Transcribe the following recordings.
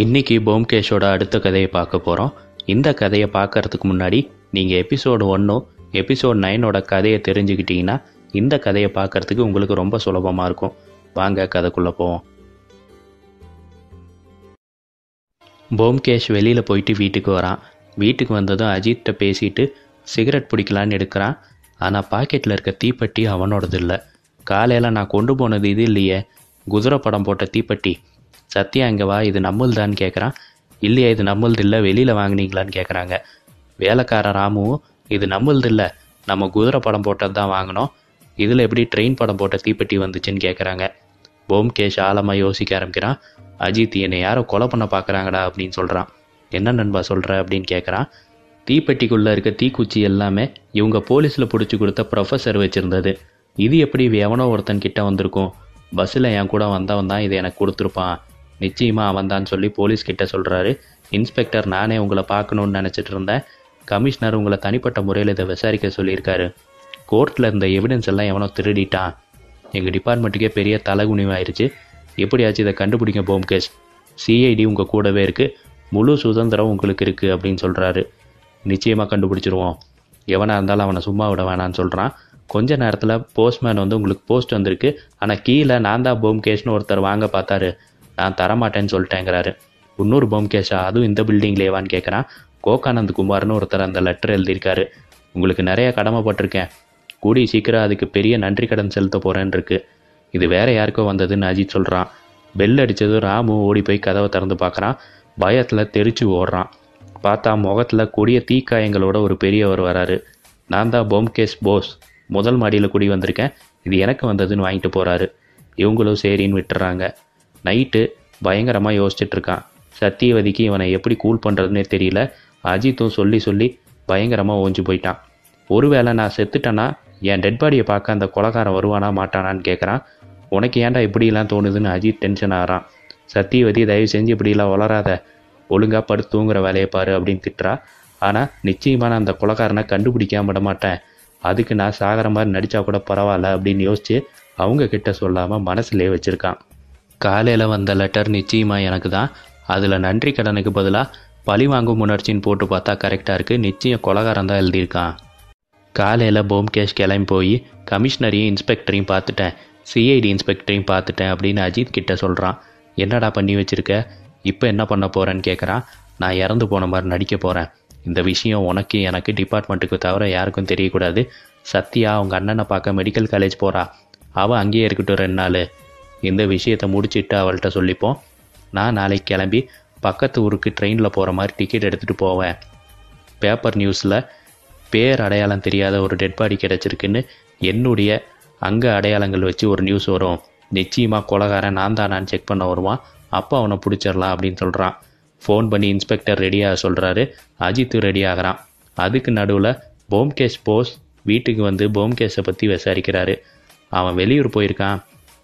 இன்னைக்கு போம்கேஷோட அடுத்த கதையை பார்க்க போகிறோம் இந்த கதையை பார்க்கறதுக்கு முன்னாடி நீங்கள் எபிசோடு ஒன்றும் எபிசோட் நைனோட கதையை தெரிஞ்சுக்கிட்டீங்கன்னா இந்த கதையை பார்க்கறதுக்கு உங்களுக்கு ரொம்ப சுலபமாக இருக்கும். வாங்க கதைக்குள்ளே போவோம். போம்கேஷ் வெளியில் போயிட்டு வீட்டுக்கு வரான். வீட்டுக்கு வந்ததும் அஜித்தை பேசிட்டு சிகரெட் பிடிக்கலான்னு எடுக்கிறான். ஆனால் பாக்கெட்டில் இருக்க தீப்பெட்டி அவனோடது இல்லை. காலையில் நான் கொண்டு போனது இது இல்லையே. குதிரை படம் போட்ட தீப்பெட்டி சத்யா இங்கே வா இது நம்மள்தான்னு கேட்குறான் இல்லையா இது நம்மளது இல்லை வெளியில் வாங்குனீங்களான்னு கேட்குறாங்க வேலைக்காரன் ராமுவும் இது நம்மளது இல்லை நம்ம குதிரை படம் போட்டது தான் வாங்கினோம். இதில் எப்படி ட்ரெயின் படம் போட்ட தீப்பெட்டி வந்துச்சுன்னு கேட்குறாங்க போம்கேஷ் ஆழமாக யோசிக்க ஆரம்பிக்கிறான். அஜித் என்னை யாரோ கொலை பண்ண பார்க்குறாங்கடா அப்படின்னு சொல்கிறான் என்ன நண்பா சொல்கிற அப்படின்னு கேட்குறான் தீப்பெட்டிக்குள்ளே இருக்க தீக்குச்சி எல்லாமே இவங்க போலீஸில் பிடிச்சி கொடுத்த ப்ரொஃபஸர் வச்சுருந்தது. இது எப்படி எவனோ ஒருத்தன் கிட்ட வந்திருக்கும்? பஸ்ஸில் என் கூட வந்தவன் தான் இதை எனக்கு கொடுத்துருப்பான். நிச்சயமாக அவன் தான் சொல்லி போலீஸ் கிட்ட சொல்கிறாரு இன்ஸ்பெக்டர் நானே உங்களை பார்க்கணுன்னு நினச்சிட்டு இருந்தேன். கமிஷனர் உங்களை தனிப்பட்ட முறையில் இதை விசாரிக்க சொல்லியிருக்காரு. கோர்ட்டில் இருந்த எவிடன்ஸ் எல்லாம் எவனோ திருடிட்டான். எங்கள் டிபார்ட்மெண்ட்டுக்கே பெரிய தலைகுனிவாயிருச்சு. எப்படியாச்சும் இதை கண்டுபிடிங்க போம்கேஷ். சிஐடி உங்கள் கூடவே இருக்குது முழு சுதந்திரம் உங்களுக்கு இருக்குது அப்படின்னு சொல்கிறாரு நிச்சயமாக கண்டுபிடிச்சிருவோம். எவனாக இருந்தாலும் அவனை சும்மா விட வேணான்னு சொல்கிறான் கொஞ்ச நேரத்தில் போஸ்ட்மேன் வந்து உங்களுக்கு போஸ்ட் வந்திருக்கு. ஆனால் கீழே நான் தான் போம்கேஷ்னு ஒருத்தர் வாங்க பார்த்தாரு. நான் தரமாட்டேன்னு சொல்லிட்டேங்கிறாரு. இன்னொரு பொம்கேஷா அதுவும் இந்த பில்டிங்லேவான்னு கேட்குறான் கோகானந்த் குமார்னு ஒருத்தர் அந்த லெட்டர் எழுதியிருக்காரு. உங்களுக்கு நிறைய கடமைப்பட்டிருக்கேன் கூடி சீக்கிரம் அதுக்கு பெரிய நன்றி கடன் செலுத்த போகிறேன்னு இருக்கு. இது வேற யாருக்கோ வந்ததுன்னு அஜித் சொல்கிறான் பெல் அடித்ததும் ராமு ஓடி போய் கதவை திறந்து பார்க்குறான். பயத்தில் தெரிச்சு ஓடுறான். பார்த்தா முகத்தில் கொடிய தீக்காயங்களோட ஒரு பெரியவர் வராரு. நான் தான் பொம்கேஷ் போஸ் முதல் மாடியில் குடி வந்திருக்கேன். இது எனக்கு வந்ததுன்னு வாங்கிட்டு போகிறாரு இவங்களும் சரின்னு விட்டுறாங்க. நைட்டு பயங்கரமாக யோசிச்சுட்டு இருக்கான் சத்தியவதிக்கு இவனை எப்படி கூல் பண்ணுறதுனே தெரியல. அஜித்தும் சொல்லி சொல்லி பயங்கரமாக ஓஞ்சி போயிட்டான். ஒருவேளை நான் செத்துட்டேன்னா என் டெட் பாடியை பார்க்க அந்த கொலகாரன் வருவானா மாட்டானான்னு கேட்குறான் உனக்கு ஏன்டா இப்படிலாம் தோணுதுன்னு அஜித் டென்ஷன் ஆகிறான் சத்தியவதி தயவு செஞ்சு இப்படிலாம் வளராத. ஒழுங்காக படுத்து தூங்குற வேலையை பாரு அப்படின்னு திட்டுறா. ஆனால் நிச்சயமாக நான் அந்த கொலகாரனை கண்டுபிடிக்காம விட மாட்டேன். அதுக்கு நான் சாகிற மாதிரி நடித்தா கூட பரவாயில்ல அப்படின்னு யோசிச்சு அவங்க கிட்ட சொல்லாமல் மனசுலேயே வச்சுருக்கான். காலையில் வந்த லெட்டர் நிச்சயமாக எனக்கு தான் அதில் நன்றி கடனுக்கு பதிலாக பழி வாங்கும் உணர்ச்சின்னு போட்டு பார்த்தா கரெக்டாக இருக்குது நிச்சயம் கொலகாரம் தான் எழுதியிருக்கான். காலையில் போம்கேஷ் கிளம்பி போய் கமிஷனரையும் இன்ஸ்பெக்டரையும் பார்த்துட்டேன். சிஐடி இன்ஸ்பெக்டரையும் பார்த்துட்டேன் அப்படின்னு அஜித் கிட்ட சொல்கிறான் என்னடா பண்ணி வச்சுருக்க? இப்போ என்ன பண்ண போகிறேன்னு கேட்குறான் நான் இறந்து போன மாதிரி நடிக்க போகிறேன் இந்த விஷயம் உனக்கு எனக்கு டிபார்ட்மெண்ட்டுக்கு தவிர யாருக்கும் தெரியக்கூடாது. சத்யா அவங்க அண்ணனை பார்க்க மெடிக்கல் காலேஜ் போகிறா அவள் அங்கேயே இருக்கட்டும் ரெண்டு நாள். இந்த விஷயத்தை முடிச்சிட்டு அவள்கிட்ட சொல்லிப்போம் நான் நாளைக்கு கிளம்பி பக்கத்து ஊருக்கு ட்ரெயினில் போகிற மாதிரி டிக்கெட் எடுத்துகிட்டு போவேன். பேப்பர் நியூஸில் பேர் அடையாளம் தெரியாத ஒரு டெட் பாடி கிடச்சிருக்குன்னு என்னுடைய அங்க அடையாளங்கள் வச்சு ஒரு நியூஸ் வரும். நிச்சயமாக கொலகாரன் நான் தானான்னு செக் பண்ண வருவான். அப்போ அவனை பிடிச்சிடலாம் அப்படின்னு சொல்கிறான் ஃபோன் பண்ணி இன்ஸ்பெக்டர் ரெடியாக சொல்கிறாரு அஜித்து ரெடி ஆகிறான். அதுக்கு நடுவில் போம்கேஷ் போஸ் வீட்டுக்கு வந்து போம்கேஷை பற்றி விசாரிக்கிறாரு. அவன் வெளியூர் போயிருக்கான்.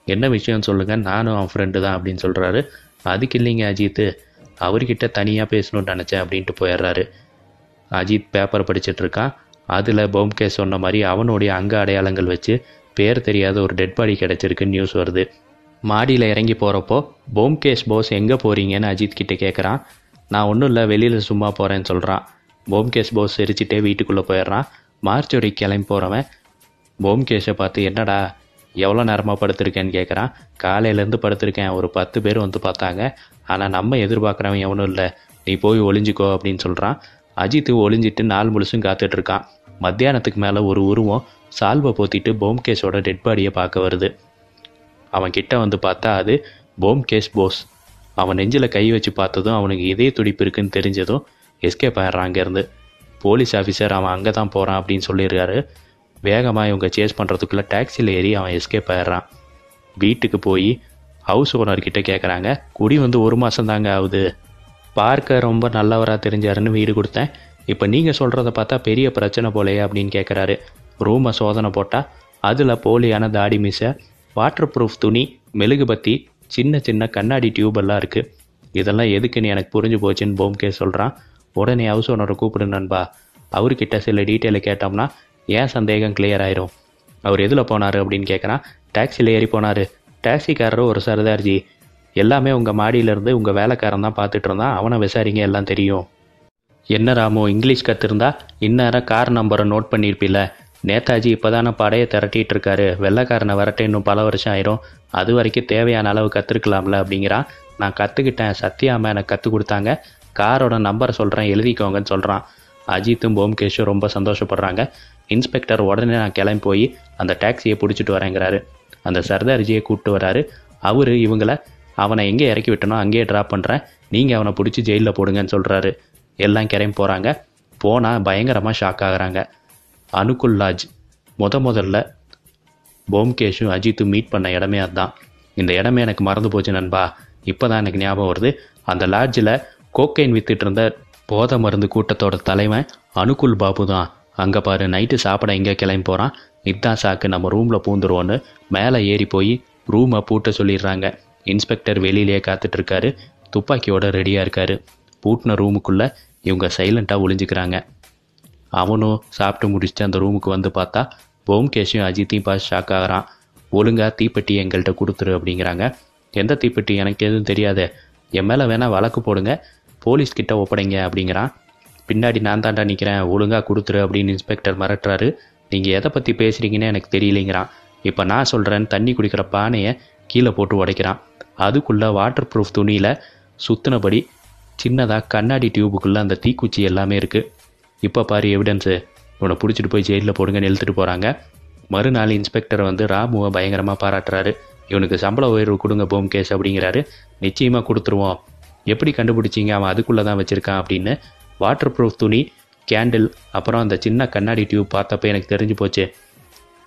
என்ன விஷயம் சொல்லுங்கள் நானும் அவன் ஃப்ரெண்டு தான் அப்படின்னு சொல்கிறாரு அதுக்கு இல்லைங்க அஜித்து அவர்கிட்ட தனியாக பேசணும்னு நினச்சேன் அப்படின்ட்டு போயிடுறாரு. அஜித் பேப்பர் படிச்சுட்டு இருக்கான். அதில் போம்கேஷ் சொன்ன மாதிரி அவனுடைய அங்க அடையாளங்கள் வச்சு பேர் தெரியாத ஒரு டெட் பாடி கிடச்சிருக்குன்னு நியூஸ் வருது. மாடியில் இறங்கி போகிறப்போ போம்கேஷ் போஸ் எங்கே போகிறீங்கன்னு அஜித் கிட்ட கேட்குறான் நான் ஒன்றும் இல்லை வெளியில் சும்மா போகிறேன்னு சொல்கிறான் போம்கேஷ் போஸ் சிரிச்சிட்டே வீட்டுக்குள்ளே போயிடுறான். மார்ச்சோரி கிளம்பி போகிறவன் போம்கேஷை பார்த்து என்னடா எவ்வளோ நேரமாக படுத்திருக்கேன்னு கேட்குறான் காலையிலேருந்து படுத்திருக்கேன். ஒரு பத்து பேர் வந்து பார்த்தாங்க. ஆனால் நம்ம எதிர்பார்க்குறவன் எவனும் இல்லை. நீ போய் ஒளிஞ்சிக்கோ அப்படின்னு சொல்கிறான் அஜித் ஒளிஞ்சிட்டு நாள் முழுசும் காத்துட்ருக்கான் மத்தியானத்துக்கு மேலே ஒரு உருவம் சால்வை போத்திட்டு போம்கேஷோட டெட் பாடியை பார்க்க வருது. அவன் கிட்ட வந்து பார்த்தா அது போம்கேஷ் போஸ். அவன் நெஞ்சில் கை வச்சு பார்த்ததும் அவனுக்கு இதய துடிப்பு இருக்குன்னு தெரிஞ்சதும் எஸ்கேப் ஆயிடுறான் அங்கேருந்து. போலீஸ் ஆஃபீஸர் அவன் அங்கே தான் போகிறான் அப்படின்னு சொல்லியிருக்காரு. வேகமாக இவங்க சேஸ் பண்ணுறதுக்குள்ளே டாக்ஸியில் ஏறி அவன் எஸ்கேப் ஆயிடுறான். வீட்டுக்கு போய் ஹவுஸ் ஓனர்கிட்ட கேட்குறாங்க குடி வந்து ஒரு மாதம் தாங்க ஆகுது. பார்க்க ரொம்ப நல்லவராக தெரிஞ்சாருன்னு வீடு கொடுத்தேன். இப்போ நீங்கள் சொல்கிறத பார்த்தா பெரிய பிரச்சனை போலையே அப்படின்னு கேட்குறாரு ரூமை சோதனை போட்டால் அதில் போலியான தாடி மீசை வாட்டர் ப்ரூஃப் துணி மெழுகுபத்தி சின்ன சின்ன கண்ணாடி டியூபெல்லாம் இருக்குது இதெல்லாம் எதுக்குன்னு எனக்கு புரிஞ்சு போச்சுன்னு போம்கே சொல்கிறான் உடனே ஹவுஸ் ஓனரை கூப்பிடு நண்பா. அவர்கிட்ட சில டீட்டெயிலை கேட்டோம்னா ஏன் சந்தேகம் கிளியர் ஆயிரும்? அவர் எதில் போனார் அப்படின்னு கேட்குறான் டாக்ஸியில் ஏறி போனார். டாக்ஸிக்காரர் ஒரு சர்தார்ஜி எல்லாமே உங்கள் மாடியிலேருந்து உங்கள் வேலைக்காரன் தான் பார்த்துட்டு இருந்தான். அவனை விசாரிங்க எல்லாம் தெரியும். என்ன ராமு இங்கிலீஷ் கற்றுருந்தா இந்நேரம் கார் நம்பரை நோட் பண்ணியிருப்பில்ல நேதாஜி இப்போ தானே படையை திரட்டிட்டு இருக்காரு. வெள்ளைக்காரனை வரட்டே இன்னும் பல வருஷம் ஆயிரும். அது வரைக்கும் தேவையான அளவு கற்றுருக்கலாம்ல அப்படிங்கிறான் நான் கற்றுக்கிட்டேன் சத்யாமா எனக்கு கற்றுக் கொடுத்தாங்க. காரோட நம்பரை சொல்கிறேன் எழுதிக்கோங்கன்னு சொல்கிறான் அஜித்தும் போம்கேஷும் ரொம்ப சந்தோஷப்படுறாங்க. இன்ஸ்பெக்டர் உடனே நான் கிளம்பி போய் அந்த டாக்ஸியை பிடிச்சிட்டு வரேங்கிறாரு. அந்த சர்தார்ஜியை கூப்பிட்டு வராரு. அவர் இவங்கள அவனை எங்கே இறக்கி விட்டனோ அங்கேயே ட்ராப் பண்ணுறேன் நீங்கள் அவனை பிடிச்சி ஜெயிலில் போடுங்கன்னு சொல்கிறாரு எல்லாம் கிளம்பி போகிறாங்க போனால் பயங்கரமாக ஷாக் ஆகுறாங்க. அனுகுல் லாஜ் முத முதல்ல போம்கேஷும் அஜித்தும் மீட் பண்ண இடமே அதுதான் இந்த இடமே எனக்கு மறந்து போச்சு நண்பா. இப்போ தான் எனக்கு ஞாபகம் வருது. அந்த லாட்ஜில் கோக்கைன் வித்துட்டு இருந்த போதை மருந்து கூட்டத்தோட தலைவன் அனுகுல் பாபு தான். அங்கே பாரு நைட்டு சாப்பிட எங்கே கிளம்பி போகிறான் இதான் சாக்கு நம்ம ரூமில் பூந்துருவோன்னு மேலே ஏறி போய் ரூமை பூட்ட சொல்லிடுறாங்க. இன்ஸ்பெக்டர் வெளியிலேயே காத்துட்ருக்காரு. துப்பாக்கியோட ரெடியாக இருக்காரு. பூட்டின ரூமுக்குள்ளே இவங்க சைலண்ட்டாக ஒளிஞ்சிக்கிறாங்க. அவனும் சாப்பிட்டு முடிச்சுட்டு அந்த ரூமுக்கு வந்து பார்த்தா போம்கேஷும் அஜித்தையும் பார்த்து ஷாக் ஆகிறான். ஒழுங்காக தீப்பெட்டி எங்கள்கிட்ட கொடுத்துரு அப்படிங்கிறாங்க. எந்த தீப்பெட்டி? எனக்கு எதுவும் தெரியாது. என் மேலே வேணால் வழக்கு போடுங்க. போலீஸ்கிட்ட ஒப்படைங்க அப்படிங்கிறான். பின்னாடி நான் தாண்டா நிற்கிறேன் ஒழுங்காக கொடுத்துரு அப்படின்னு இன்ஸ்பெக்டர் மிரட்டுறாரு. நீங்கள் எதை பற்றி பேசுகிறீங்கன்னு எனக்கு தெரியலைங்கிறான். இப்போ நான் சொல்கிறேன் தண்ணி குடிக்கிற பானையை கீழே போட்டு உடைக்கிறான். அதுக்குள்ளே வாட்டர் ப்ரூஃப் துணியில் சுத்தினபடி சின்னதாக கண்ணாடி டியூபுக்குள்ளே அந்த தீக்குச்சி எல்லாமே இருக்குது இப்போ பாரு எவிடன்ஸு இவனை பிடிச்சிட்டு போய் ஜெயிலில் போடுங்கன்னு இழுத்துட்டு போகிறாங்க மறுநாள் இன்ஸ்பெக்டர் வந்து ராமுவை பயங்கரமாக பாராட்டுறாரு. இவனுக்கு சம்பள உயர்வு கொடுங்க போம்கேஸ் அப்படிங்கிறாரு. நிச்சயமாக கொடுத்துருவோம். எப்படி கண்டுபிடிச்சிங்க? அவன் அதுக்குள்ளே தான் வச்சுருக்கான் அப்படின்னு வாட்டர் ப்ரூஃப் துணி கேண்டில் அப்புறம் அந்த சின்ன கண்ணாடி டியூப் பார்த்தப்ப எனக்கு தெரிஞ்சு போச்சு.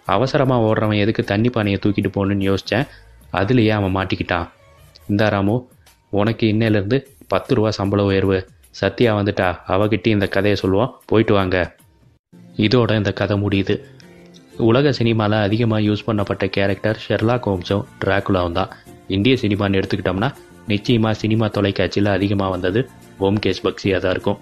அவசரமாக ஓடுறவன் எதுக்கு தண்ணி பானையை தூக்கிட்டு போகணுன்னு யோசித்தேன் அதுலேயே அவன் மாட்டிக்கிட்டான். இந்த ராமு உனக்கு இன்னிலேருந்து பத்து ரூபா சம்பள உயர்வு. சத்யா வந்துட்டா அவகிட்ட இந்த கதையை சொல்லுவோம் போயிட்டு வாங்க. இதோட இந்த கதை முடியுது. உலக சினிமாவில் அதிகமாக யூஸ் பண்ணப்பட்ட கேரக்டர் ஷெர்லா கோம்ஸும் டிராகுலாவும் தான். இந்திய சினிமான்னு எடுத்துக்கிட்டோம்னா நிச்சயமாக சினிமா தொலைக்காட்சியில் அதிகமாக வந்தது ஓம்கேஷ் பக்ஸியாக தான் இருக்கும்.